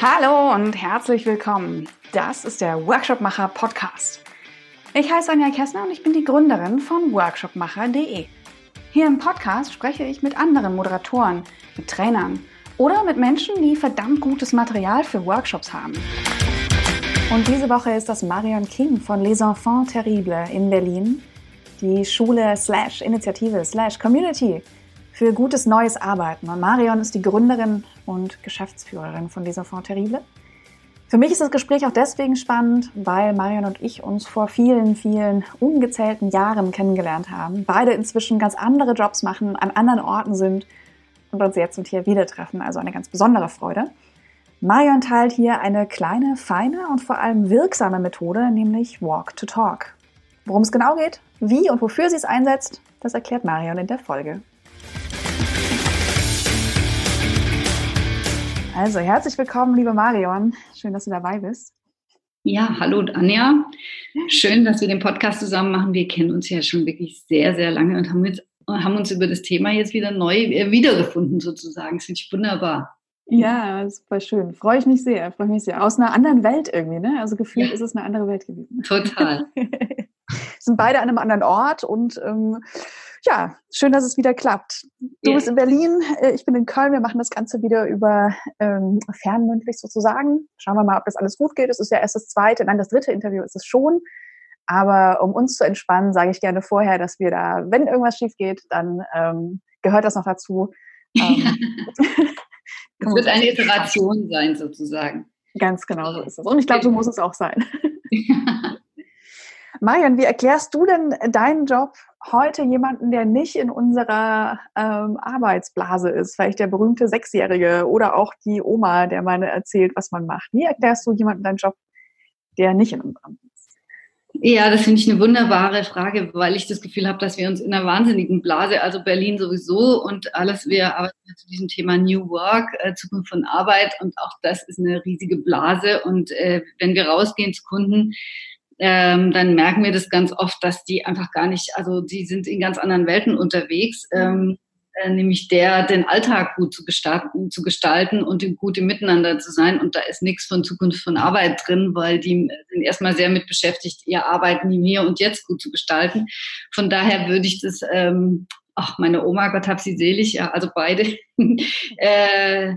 Hallo und herzlich willkommen. Das ist der Workshopmacher Podcast. Ich heiße Anja Kessner und ich bin die Gründerin von workshopmacher.de. Hier im Podcast spreche ich mit anderen Moderatoren, mit Trainern oder mit Menschen, die verdammt gutes Material für Workshops haben. Und diese Woche ist das Marion King von Les Enfants Terribles in Berlin, die Schule slash Initiative slash Community für gutes neues Arbeiten. Und Marion ist die Gründerin und Geschäftsführerin von dieser Fonds Terrible. Für mich ist das Gespräch auch deswegen spannend, weil Marion und ich uns vor vielen, vielen ungezählten Jahren kennengelernt haben. Beide inzwischen ganz andere Jobs machen, an anderen Orten sind und uns jetzt und hier wieder treffen. Also eine ganz besondere Freude. Marion teilt hier eine kleine, feine und vor allem wirksame Methode, nämlich Walk to Talk. Worum es genau geht, wie und wofür sie es einsetzt, das erklärt Marion in der Folge. Also herzlich willkommen, liebe Marion. Schön, dass du dabei bist. Ja, hallo Anja. Schön, dass wir den Podcast zusammen machen. Wir kennen uns ja schon wirklich sehr, sehr lange und haben, jetzt, haben uns über das Thema jetzt wieder neu äh, wiedergefunden sozusagen. Das finde ich wunderbar. Ja, super schön. Freue ich mich sehr, freue mich sehr. Aus einer anderen Welt irgendwie, ne? Also gefühlt ja. ist es eine andere Welt gewesen. Total. sind beide an einem anderen Ort und ähm, ja, schön, dass es wieder klappt. Du ja. bist in Berlin, äh, ich bin in Köln. Wir machen das Ganze wieder über ähm, fernmündlich sozusagen. Schauen wir mal, ob das alles gut geht. Es ist ja erst das zweite, nein, das dritte Interview ist es schon. Aber um uns zu entspannen, sage ich gerne vorher, dass wir da, wenn irgendwas schief geht, dann ähm, gehört das noch dazu. Ähm, es wird eine Iteration sein, sozusagen. Ganz genau so ist es. Und ich glaube, so muss es auch sein. Marian, wie erklärst du denn deinen Job heute jemanden, der nicht in unserer ähm, Arbeitsblase ist? Vielleicht der berühmte Sechsjährige oder auch die Oma, der mal erzählt, was man macht. Wie erklärst du jemanden deinen Job, der nicht in unserem ist? Ja, das finde ich eine wunderbare Frage, weil ich das Gefühl habe, dass wir uns in einer wahnsinnigen Blase, also Berlin sowieso und alles, wir arbeiten zu diesem Thema New Work, äh, Zukunft von Arbeit und auch das ist eine riesige Blase und äh, wenn wir rausgehen zu Kunden, ähm, dann merken wir das ganz oft, dass die einfach gar nicht, also die sind in ganz anderen Welten unterwegs, ähm, äh, nämlich der, den Alltag gut zu gestalten, zu gestalten und gut im Miteinander zu sein. Und da ist nichts von Zukunft von Arbeit drin, weil die sind erstmal sehr mit beschäftigt, ihr Arbeiten im Hier und Jetzt gut zu gestalten. Von daher würde ich das, ähm, ach, meine Oma, Gott hab sie selig, ja, also beide, äh,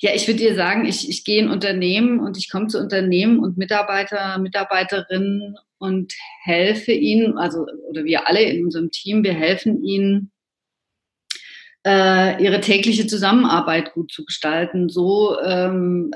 ja, ich würde dir sagen, ich, ich gehe in Unternehmen und ich komme zu Unternehmen und Mitarbeiter, Mitarbeiterinnen und helfe ihnen, also oder wir alle in unserem Team, wir helfen ihnen, äh, ihre tägliche Zusammenarbeit gut zu gestalten, so ähm,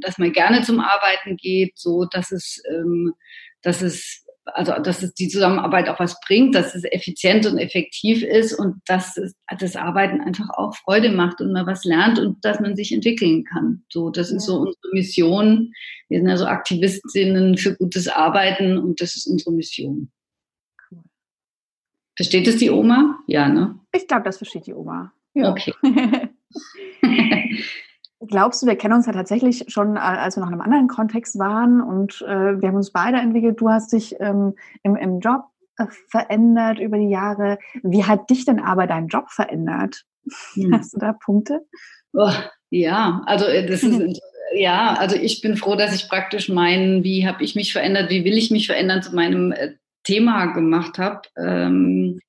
dass man gerne zum Arbeiten geht, so dass es, ähm, dass es also dass es die Zusammenarbeit auch was bringt, dass es effizient und effektiv ist und dass es, das Arbeiten einfach auch Freude macht und man was lernt und dass man sich entwickeln kann. So, das ja. ist so unsere Mission. Wir sind also Aktivistinnen für gutes Arbeiten und das ist unsere Mission. Cool. Versteht es die Oma? Ja, ne? Ich glaube, das versteht die Oma. Ja. Okay. Glaubst du, wir kennen uns ja tatsächlich schon, äh, als wir noch in einem anderen Kontext waren und äh, wir haben uns beide entwickelt. Du hast dich ähm, im, im Job äh, verändert über die Jahre. Wie hat dich denn aber dein Job verändert? Hm. Hast du da Punkte? Oh, ja, also äh, das ist ja, also ich bin froh, dass ich praktisch mein, wie habe ich mich verändert, wie will ich mich verändern, zu meinem äh, Thema gemacht habe. Ähm,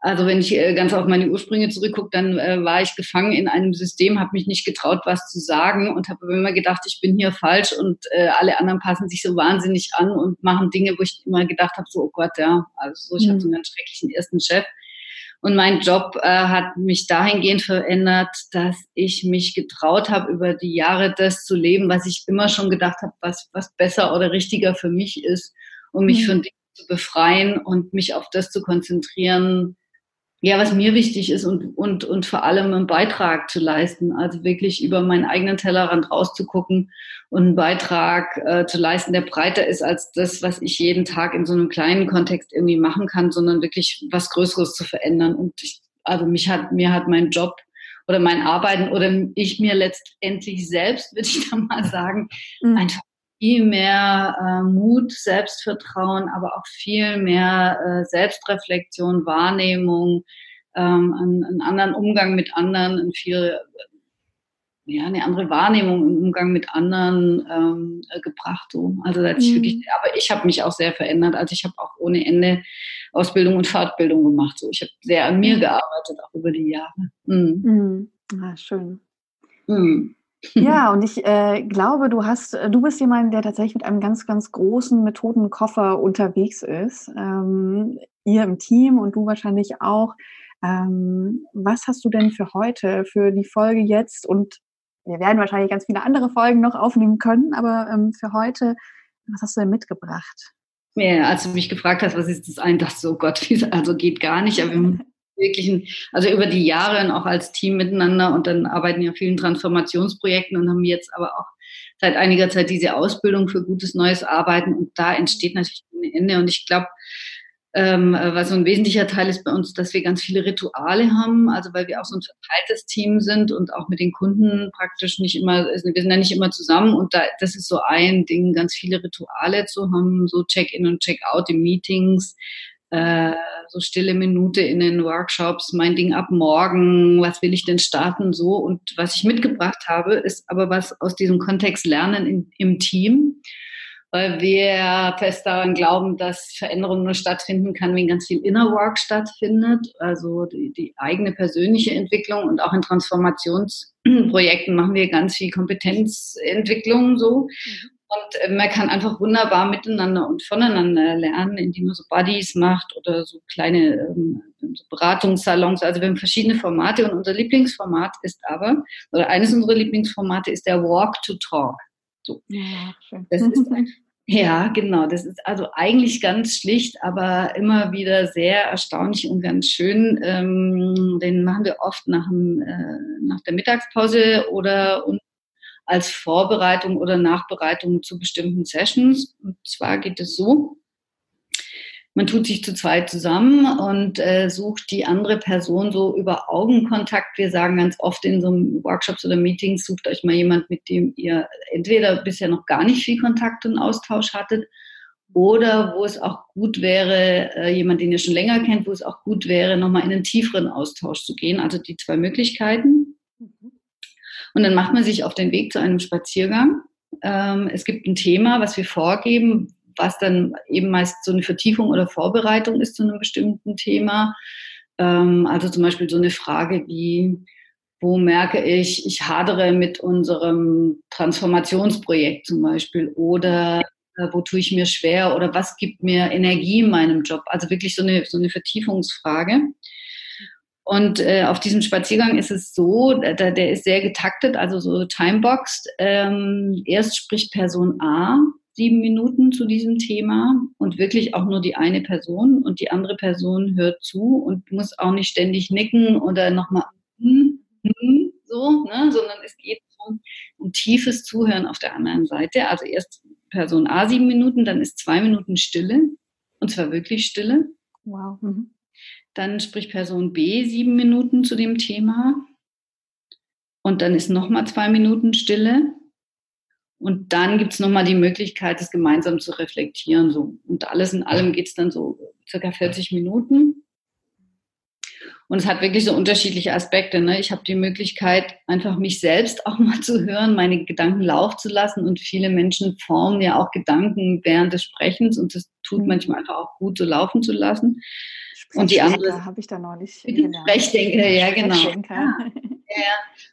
also wenn ich äh, ganz auf meine Ursprünge zurückgucke, dann äh, war ich gefangen in einem System, habe mich nicht getraut, was zu sagen und habe immer gedacht, ich bin hier falsch und äh, alle anderen passen sich so wahnsinnig an und machen Dinge, wo ich immer gedacht habe, so oh Gott, ja, also so, ich mhm. hatte so einen ganz schrecklichen ersten Chef. Und mein Job äh, hat mich dahingehend verändert, dass ich mich getraut habe, über die Jahre das zu leben, was ich immer schon gedacht habe, was, was besser oder richtiger für mich ist, um mich mhm. von Dingen zu befreien und mich auf das zu konzentrieren, ja, was mir wichtig ist und, und, und vor allem einen Beitrag zu leisten, also wirklich über meinen eigenen Tellerrand rauszugucken und einen Beitrag äh, zu leisten, der breiter ist als das, was ich jeden Tag in so einem kleinen Kontext irgendwie machen kann, sondern wirklich was Größeres zu verändern. Und ich, also mich hat, mir hat mein Job oder mein Arbeiten oder ich mir letztendlich selbst, würde ich da mal sagen, mhm. einfach viel mehr äh, Mut, Selbstvertrauen, aber auch viel mehr äh, Selbstreflexion, Wahrnehmung, ähm, einen, einen anderen Umgang mit anderen, ein viel ja, eine andere Wahrnehmung im Umgang mit anderen ähm, äh, gebracht. So. Also da mhm. wirklich, aber ich habe mich auch sehr verändert. Also ich habe auch ohne Ende Ausbildung und Fortbildung gemacht. So. Ich habe sehr an mir gearbeitet, auch über die Jahre. Mhm. Mhm. Ah, schön. Mhm. Ja, und ich äh, glaube, du hast, du bist jemand, der tatsächlich mit einem ganz, ganz großen Methodenkoffer unterwegs ist. Ähm, ihr im Team und du wahrscheinlich auch. Ähm, was hast du denn für heute, für die Folge jetzt? Und wir werden wahrscheinlich ganz viele andere Folgen noch aufnehmen können, aber ähm, für heute, was hast du denn mitgebracht? Ja, als du mich gefragt hast, was ist das ein, dachte so, oh Gott, also geht gar nicht. Aber wir wirklich, ein, also über die Jahre und auch als Team miteinander und dann arbeiten ja vielen Transformationsprojekten und haben jetzt aber auch seit einiger Zeit diese Ausbildung für gutes neues Arbeiten und da entsteht natürlich ein Ende. Und ich glaube, ähm, was so ein wesentlicher Teil ist bei uns, dass wir ganz viele Rituale haben, also weil wir auch so ein verteiltes Team sind und auch mit den Kunden praktisch nicht immer, wir sind ja nicht immer zusammen und da, das ist so ein Ding, ganz viele Rituale zu haben, so Check-in und Check-out in Meetings, äh, so stille Minute in den Workshops, mein Ding ab morgen, was will ich denn starten, so. Und was ich mitgebracht habe, ist aber was aus diesem Kontext Lernen in, im Team, weil wir fest daran glauben, dass Veränderung nur stattfinden kann, wenn ganz viel Inner Work stattfindet, also die, die eigene persönliche Entwicklung und auch in Transformationsprojekten machen wir ganz viel Kompetenzentwicklung so. Und äh, man kann einfach wunderbar miteinander und voneinander lernen, indem man so Buddies macht oder so kleine ähm, so Beratungssalons. Also wir haben verschiedene Formate und unser Lieblingsformat ist aber, oder eines unserer Lieblingsformate ist der Walk to Talk. So. Ja. Das ist, ja, genau. Das ist also eigentlich ganz schlicht, aber immer wieder sehr erstaunlich und ganz schön. Ähm, den machen wir oft nach, dem, äh, nach der Mittagspause oder und als Vorbereitung oder Nachbereitung zu bestimmten Sessions. Und zwar geht es so, man tut sich zu zweit zusammen und äh, sucht die andere Person so über Augenkontakt. Wir sagen ganz oft in so Workshops oder Meetings, sucht euch mal jemand, mit dem ihr entweder bisher noch gar nicht viel Kontakt und Austausch hattet oder wo es auch gut wäre, äh, jemand, den ihr schon länger kennt, wo es auch gut wäre, nochmal in einen tieferen Austausch zu gehen. Also die zwei Möglichkeiten. Und dann macht man sich auf den Weg zu einem Spaziergang. Ähm, es gibt ein Thema, was wir vorgeben, was dann eben meist so eine Vertiefung oder Vorbereitung ist zu einem bestimmten Thema. Ähm, also zum Beispiel so eine Frage wie, wo merke ich, ich hadere mit unserem Transformationsprojekt zum Beispiel oder äh, wo tue ich mir schwer oder was gibt mir Energie in meinem Job? Also wirklich so eine, so eine Vertiefungsfrage. Und äh, auf diesem Spaziergang ist es so, der, der ist sehr getaktet, also so timeboxed. Ähm, erst spricht Person A sieben Minuten zu diesem Thema und wirklich auch nur die eine Person und die andere Person hört zu und muss auch nicht ständig nicken oder nochmal hm, hm, so, ne, sondern es geht um, um tiefes Zuhören auf der anderen Seite. Also erst Person A sieben Minuten, dann ist zwei Minuten Stille und zwar wirklich Stille. Wow. Mhm. Dann spricht Person B sieben Minuten zu dem Thema. Und dann ist nochmal zwei Minuten Stille. Und dann gibt es nochmal die Möglichkeit, das gemeinsam zu reflektieren. So. Und alles in allem geht es dann so circa 40 Minuten. Und es hat wirklich so unterschiedliche Aspekte. Ne? Ich habe die Möglichkeit, einfach mich selbst auch mal zu hören, meine Gedanken laufen zu lassen. Und viele Menschen formen ja auch Gedanken während des Sprechens. Und das tut mhm. manchmal einfach auch gut, so laufen zu lassen. Und die andere habe ich da noch nicht Sprechdenker, ja genau. Sprechdenker. Ja. Ja,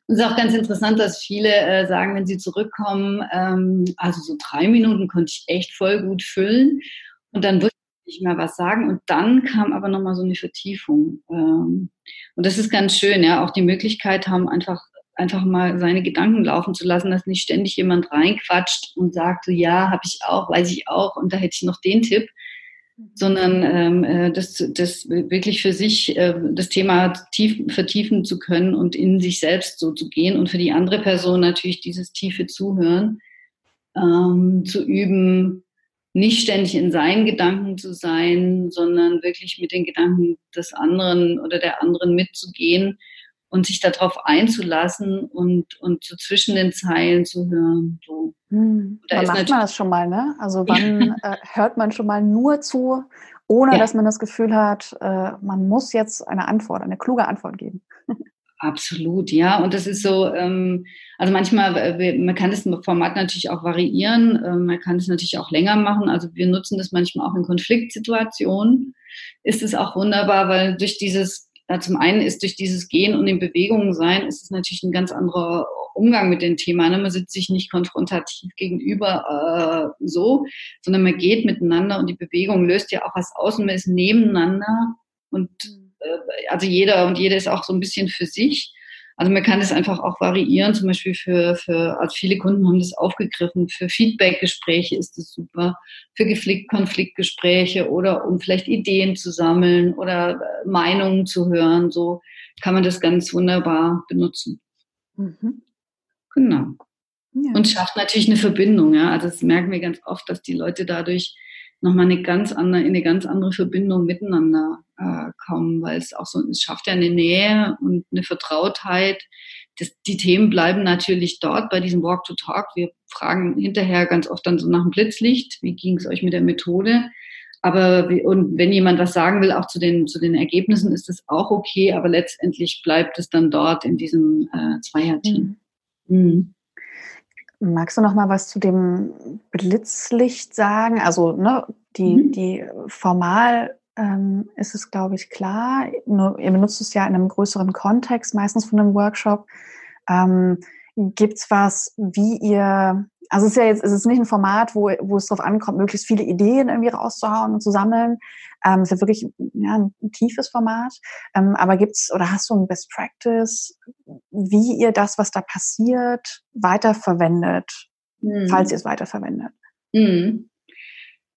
Und es ist auch ganz interessant, dass viele äh, sagen, wenn sie zurückkommen, ähm, also so drei Minuten konnte ich echt voll gut füllen und dann wusste ich nicht mehr was sagen und dann kam aber nochmal so eine Vertiefung. Ähm, und das ist ganz schön, ja, auch die Möglichkeit haben, einfach einfach mal seine Gedanken laufen zu lassen, dass nicht ständig jemand reinquatscht und sagt, so ja, habe ich auch, weiß ich auch und da hätte ich noch den Tipp, sondern ähm, äh, das, das wirklich für sich äh, das Thema tief, vertiefen zu können und in sich selbst so zu gehen und für die andere Person natürlich dieses tiefe Zuhören ähm, zu üben, nicht ständig in seinen Gedanken zu sein, sondern wirklich mit den Gedanken des anderen oder der anderen mitzugehen und sich darauf einzulassen und, und so zwischen den Zeilen zu hören. So. Hm. Da wann macht man das schon mal, ne? Also wann äh, hört man schon mal nur zu, ohne ja. dass man das Gefühl hat, äh, man muss jetzt eine Antwort, eine kluge Antwort geben? Absolut, ja. Und das ist so, ähm, also manchmal, äh, man kann das Format natürlich auch variieren, äh, man kann es natürlich auch länger machen. Also wir nutzen das manchmal auch in Konfliktsituationen. Ist es auch wunderbar, weil durch dieses, ja, zum einen ist durch dieses Gehen und in Bewegung sein, ist es natürlich ein ganz anderer Umgang mit dem Thema. Ne? Man sitzt sich nicht konfrontativ gegenüber äh, so, sondern man geht miteinander und die Bewegung löst ja auch was aus und man ist nebeneinander und mhm äh, also jeder und jede ist auch so ein bisschen für sich. Also man kann das einfach auch variieren, zum Beispiel für, für also viele Kunden haben das aufgegriffen, für Feedbackgespräche ist das super, für Konfliktgespräche oder um vielleicht Ideen zu sammeln oder äh, Meinungen zu hören, so kann man das ganz wunderbar benutzen. Mhm. Genau. Ja. Und schafft natürlich eine Verbindung, ja. Also das merken wir ganz oft, dass die Leute dadurch nochmal eine ganz andere, in eine ganz andere Verbindung miteinander äh, kommen, weil es auch so, es schafft ja eine Nähe und eine Vertrautheit. Das, die Themen bleiben natürlich dort bei diesem Walk to Talk. Wir fragen hinterher ganz oft dann so nach dem Blitzlicht, wie ging es euch mit der Methode? Aber und wenn jemand was sagen will, auch zu den zu den Ergebnissen, ist das auch okay. Aber letztendlich bleibt es dann dort in diesem äh, Zweierteam. Mhm. Mhm. Magst du noch mal was zu dem Blitzlicht sagen? Also ne, die, mhm. die formal ähm, ist es, glaube ich, klar. Nur, ihr benutzt es ja in einem größeren Kontext, meistens von einem Workshop. Ähm, Gibt es was, wie ihr, also es ist ja jetzt, es ist nicht ein Format, wo, wo es darauf ankommt, möglichst viele Ideen irgendwie rauszuhauen und zu sammeln. Ähm, es ist ja wirklich ja, ein, tiefes Format. Ähm, aber gibt's oder hast du ein Best Practice, wie ihr das, was da passiert, weiterverwendet, mhm. falls ihr es weiterverwendet? Mhm.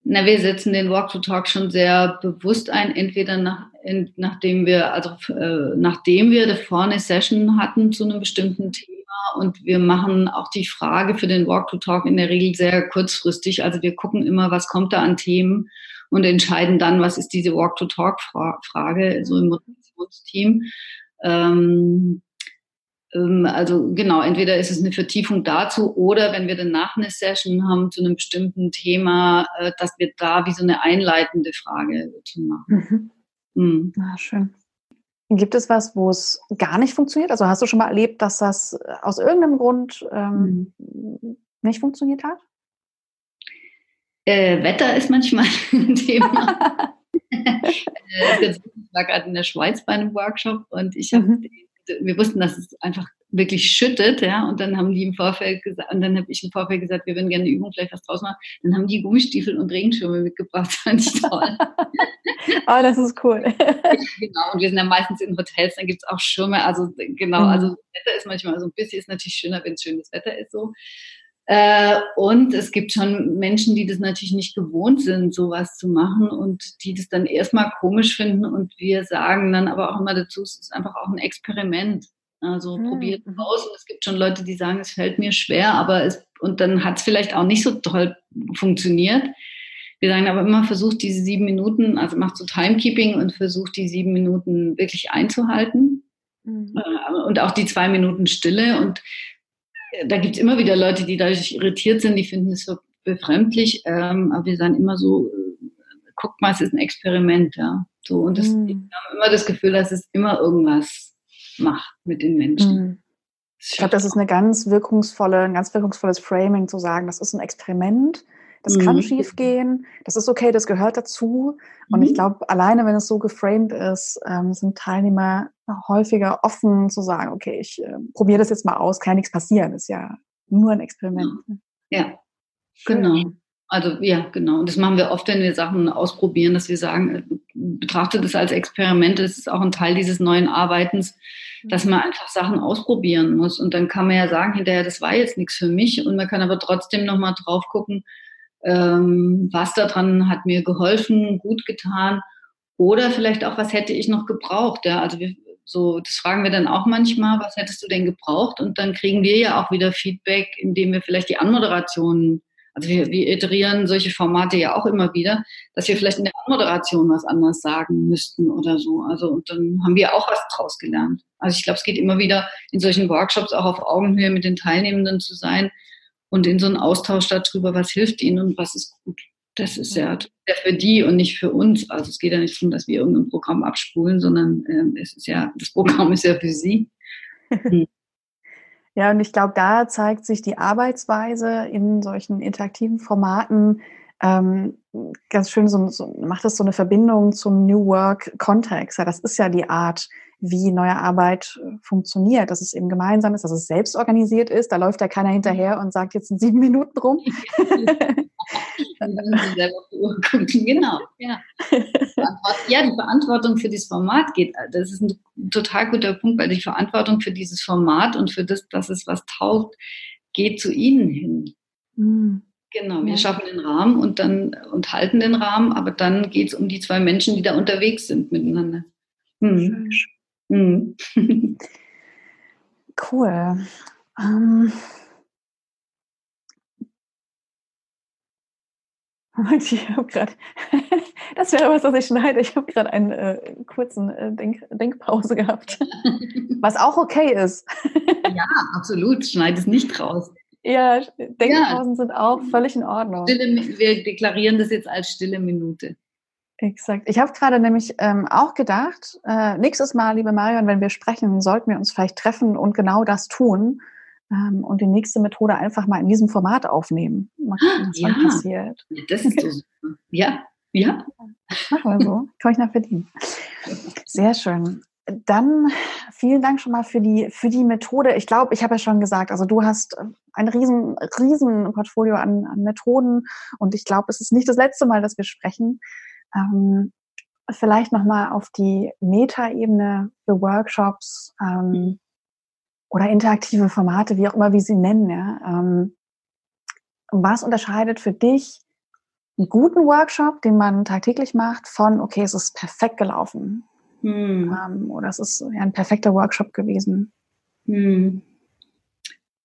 Na, wir setzen den Walk to Talk schon sehr bewusst ein, entweder nach, in, nachdem wir, also äh, nachdem wir davor eine Session hatten zu einem bestimmten Thema und wir machen auch die Frage für den Walk to Talk in der Regel sehr kurzfristig. Also wir gucken immer, was kommt da an Themen und entscheiden dann, was ist diese Walk to Talk Frage, so im Motivationsteam. Ähm, also genau, entweder ist es eine Vertiefung dazu oder wenn wir danach eine Session haben zu einem bestimmten Thema, äh, dass wir da wie so eine einleitende Frage zu machen. Mhm. Mhm. Ah, schön. Gibt es was, wo es gar nicht funktioniert? Also hast du schon mal erlebt, dass das aus irgendeinem Grund ähm, mhm. nicht funktioniert hat? Äh, Wetter ist manchmal ein Thema. Äh, ich war gerade in der Schweiz bei einem Workshop und ich habe mhm wir wussten, dass es einfach wirklich schüttet, ja, und dann haben die im Vorfeld gesagt, und dann habe ich im Vorfeld gesagt, wir würden gerne eine Übung vielleicht was draus machen. Dann haben die Gummistiefel und Regenschirme mitgebracht, fand ich toll. oh, das ist cool. genau, und wir sind ja meistens in Hotels, dann gibt es auch Schirme, also genau, mhm. also das Wetter ist manchmal so ein bisschen, ist natürlich schöner, wenn es schönes Wetter ist so. Äh, und es gibt schon Menschen, die das natürlich nicht gewohnt sind, sowas zu machen und die das dann erstmal komisch finden. Und wir sagen dann aber auch immer dazu, es ist einfach auch ein Experiment. Also mhm. probiert aus. Und es gibt schon Leute, die sagen, es fällt mir schwer, aber es, und dann hat es vielleicht auch nicht so toll funktioniert. Wir sagen aber immer, versucht diese sieben Minuten, also macht so Timekeeping und versucht die sieben Minuten wirklich einzuhalten. Mhm. Äh, und auch die zwei Minuten Stille. Und da gibt es immer wieder Leute, die dadurch irritiert sind, die finden es so befremdlich, ähm, aber wir sagen immer so, äh, guckt mal, es ist ein Experiment, ja. So, und das, wir haben immer das Gefühl, dass es immer irgendwas macht mit den Menschen. Mm. Ich glaube, das ist eine ganz wirkungsvolle, ein ganz wirkungsvolles Framing zu sagen, das ist ein Experiment das mhm. kann schiefgehen. Das ist okay, das gehört dazu. Und mhm. ich glaube, alleine wenn es so geframed ist, ähm, sind Teilnehmer häufiger offen zu sagen, okay, ich äh, probiere das jetzt mal aus, kann nichts passieren, ist ja nur ein Experiment. Ja, ja. genau. Also ja, genau. Und das machen wir oft, wenn wir Sachen ausprobieren, dass wir sagen, äh, betrachtet es als Experiment, das ist auch ein Teil dieses neuen Arbeitens, dass man einfach Sachen ausprobieren muss. Und dann kann man ja sagen, hinterher, das war jetzt nichts für mich. Und man kann aber trotzdem nochmal drauf gucken, ähm, was daran hat mir geholfen, gut getan oder vielleicht auch, was hätte ich noch gebraucht. Ja? Also wir, so, das fragen wir dann auch manchmal, was hättest du denn gebraucht? Und dann kriegen wir ja auch wieder Feedback, indem wir vielleicht die Anmoderation, also wir, wir iterieren solche Formate ja auch immer wieder, dass wir vielleicht in der Anmoderation was anders sagen müssten oder so. Also und dann haben wir auch was draus gelernt. Also ich glaube, es geht immer wieder in solchen Workshops auch auf Augenhöhe mit den Teilnehmenden zu sein, und in so einen Austausch darüber, was hilft ihnen und was ist gut. Das ist ja, ja für die und nicht für uns. Also es geht ja nicht darum, dass wir irgendein Programm abspulen, sondern äh, es ist ja, das Programm ist ja für sie. Hm. Ja, und ich glaube, da zeigt sich die Arbeitsweise in solchen interaktiven Formaten ähm, ganz schön, so, so, macht das so eine Verbindung zum New Work-Kontext. Ja, das ist ja die Art, wie neue Arbeit äh, funktioniert, dass es eben gemeinsam ist, dass es selbst organisiert ist. Da läuft ja keiner hinterher und sagt jetzt in sieben Minuten rum. genau, ja. Ja, die Verantwortung für dieses Format geht, das ist ein total guter Punkt, weil die Verantwortung für dieses Format und für das, dass es was taugt, geht zu Ihnen hin. Mhm. Genau, wir ja. schaffen den Rahmen und dann und halten den Rahmen, aber dann geht es um die zwei Menschen, die da unterwegs sind miteinander. Hm. Hm. Cool. Ähm. Ich habe gerade, das wäre was, was ich schneide. Ich habe gerade einen äh, kurzen äh, Denk, Denkpause gehabt, was auch okay ist. ja, absolut. Schneide es nicht raus. Ja, Denkpausen ja. sind auch völlig in Ordnung. Stille, wir deklarieren das jetzt als stille Minute. Exakt. Ich habe gerade nämlich ähm, auch gedacht, äh, nächstes Mal, liebe Marion, wenn wir sprechen, sollten wir uns vielleicht treffen und genau das tun ähm, und die nächste Methode einfach mal in diesem Format aufnehmen. Mal gucken, was ja. dann passiert. Das ist so super. Ja, ja. Machen wir so. Kann ich nach verdienen. Sehr schön. Dann vielen Dank schon mal für die, für die Methode. Ich glaube, ich habe ja schon gesagt, also du hast ein riesen, riesen Portfolio an, an Methoden und ich glaube, es ist nicht das letzte Mal, dass wir sprechen. Ähm, vielleicht nochmal auf die Meta-Ebene für Workshops ähm, oder interaktive Formate, wie auch immer wir sie nennen. Ja? Ähm, was unterscheidet für dich einen guten Workshop, den man tagtäglich macht, von, okay, es ist perfekt gelaufen? Hm. Ähm, oder es ist ja ein perfekter Workshop gewesen? Hm.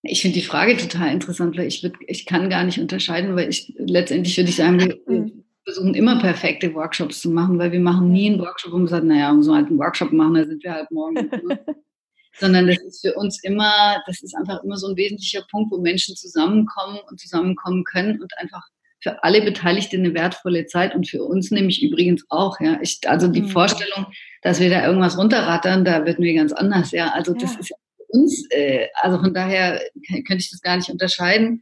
Ich finde die Frage total interessant, weil ich, würd, ich kann gar nicht unterscheiden, weil ich letztendlich würde ich sagen, wir versuchen immer perfekte Workshops zu machen, weil wir machen nie einen Workshop, wo man sagt, naja, um so halt einen Workshop machen, da sind wir halt morgen. Sondern das ist für uns immer, das ist einfach immer so ein wesentlicher Punkt, wo Menschen zusammenkommen und zusammenkommen können und einfach für alle Beteiligten eine wertvolle Zeit und für uns nämlich übrigens auch. Ja, ich, also die mhm. Vorstellung, dass wir da irgendwas runterrattern, da werden wir ganz anders. Ja, also das ist ja uns, äh, also von daher könnte ich das gar nicht unterscheiden.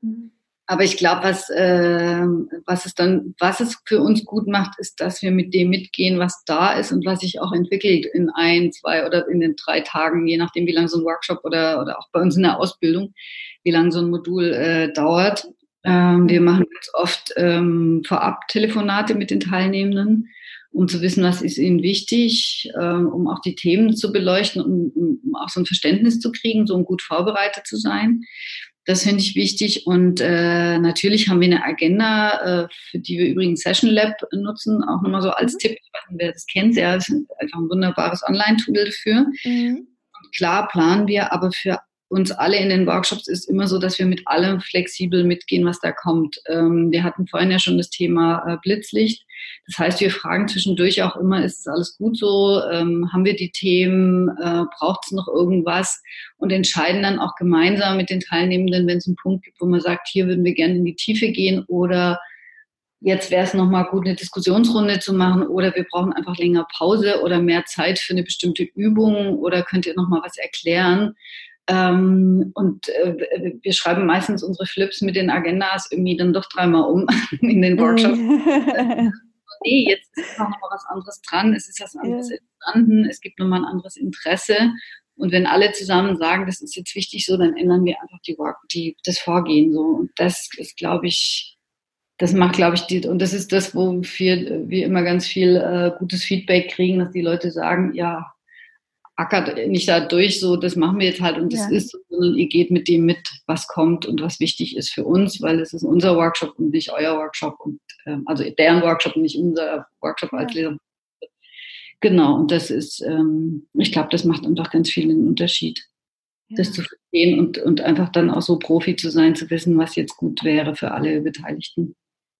Mhm. Aber ich glaube, was, äh, was es dann, was es für uns gut macht, ist, dass wir mit dem mitgehen, was da ist und was sich auch entwickelt in ein, zwei oder in den drei Tagen, je nachdem, wie lange so ein Workshop oder, oder auch bei uns in der Ausbildung, wie lange so ein Modul äh, dauert. Ähm, wir machen ganz oft ähm, Vorab-Telefonate mit den Teilnehmenden um zu wissen, was ist ihnen wichtig, ähm, um auch die Themen zu beleuchten, um, um auch so ein Verständnis zu kriegen, so um gut vorbereitet zu sein. Das finde ich wichtig. Und äh, natürlich haben wir eine Agenda, äh, für die wir übrigens Session Lab nutzen, auch nochmal so als mhm. Tipp, wer das kennt, ja, das ist einfach ein wunderbares Online-Tool dafür. Mhm. Klar planen wir, aber für uns alle in den Workshops ist immer so, dass wir mit allem flexibel mitgehen, was da kommt. Ähm, wir hatten vorhin ja schon das Thema äh, Blitzlicht. Das heißt, wir fragen zwischendurch auch immer, ist es alles gut so? Ähm, haben wir die Themen? Äh, Braucht es noch irgendwas? Und entscheiden dann auch gemeinsam mit den Teilnehmenden, wenn es einen Punkt gibt, wo man sagt, hier würden wir gerne in die Tiefe gehen oder jetzt wäre es nochmal gut, eine Diskussionsrunde zu machen oder wir brauchen einfach länger Pause oder mehr Zeit für eine bestimmte Übung oder könnt ihr nochmal was erklären. Ähm, und äh, wir schreiben meistens unsere Flips mit den Agendas irgendwie dann doch dreimal um in den Workshops. nee, jetzt ist noch mal was anderes dran, es ist was anderes ja. entstanden, es gibt nochmal ein anderes Interesse. Und wenn alle zusammen sagen, das ist jetzt wichtig so, dann ändern wir einfach die, die das Vorgehen so. Und das ist, glaube ich, das macht, glaube ich, die, und das ist das, wo wir, wir immer ganz viel äh, gutes Feedback kriegen, dass die Leute sagen, ja, ackert nicht da durch, so das machen wir jetzt halt und das ja. ist, sondern ihr geht mit dem mit, was kommt und was wichtig ist für uns, weil es ist unser Workshop und nicht euer Workshop und ähm, also deren Workshop und nicht unser Workshop ja. als Lehrer. Genau, und das ist, ähm, ich glaube, das macht einfach ganz viel einen Unterschied, ja. das zu verstehen und, und einfach dann auch so Profi zu sein, zu wissen, was jetzt gut wäre für alle Beteiligten.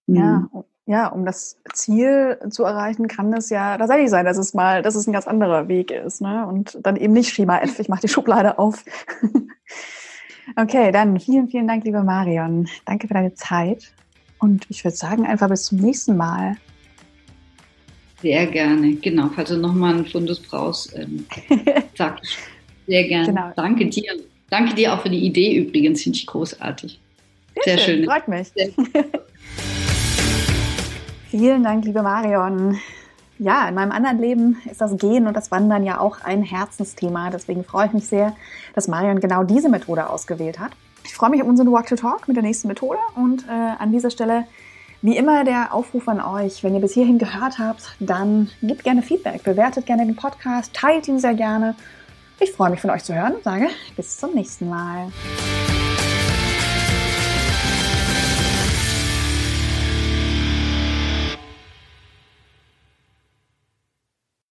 Ja, mhm ja, um das Ziel zu erreichen, kann es ja tatsächlich sein, dass es mal, dass es ein ganz anderer Weg ist, ne? Und dann eben nicht Schema F, ich mache die Schublade auf. okay, dann vielen, vielen Dank, liebe Marion. Danke für deine Zeit. Und ich würde sagen, einfach bis zum nächsten Mal. Sehr gerne, genau. Falls du nochmal einen Fundus brauchst, ähm, sag Sehr gerne. Genau. Danke dir. Danke dir auch für die Idee übrigens, finde ich großartig. Sehr, Sehr schön. schön. Freut mich. Vielen Dank, liebe Marion. Ja, in meinem anderen Leben ist das Gehen und das Wandern ja auch ein Herzensthema. Deswegen freue ich mich sehr, dass Marion genau diese Methode ausgewählt hat. Ich freue mich auf unseren Walk to Talk mit der nächsten Methode und äh, an dieser Stelle wie immer der Aufruf an euch, wenn ihr bis hierhin gehört habt, dann gebt gerne Feedback, bewertet gerne den Podcast, teilt ihn sehr gerne. Ich freue mich von euch zu hören und sage bis zum nächsten Mal.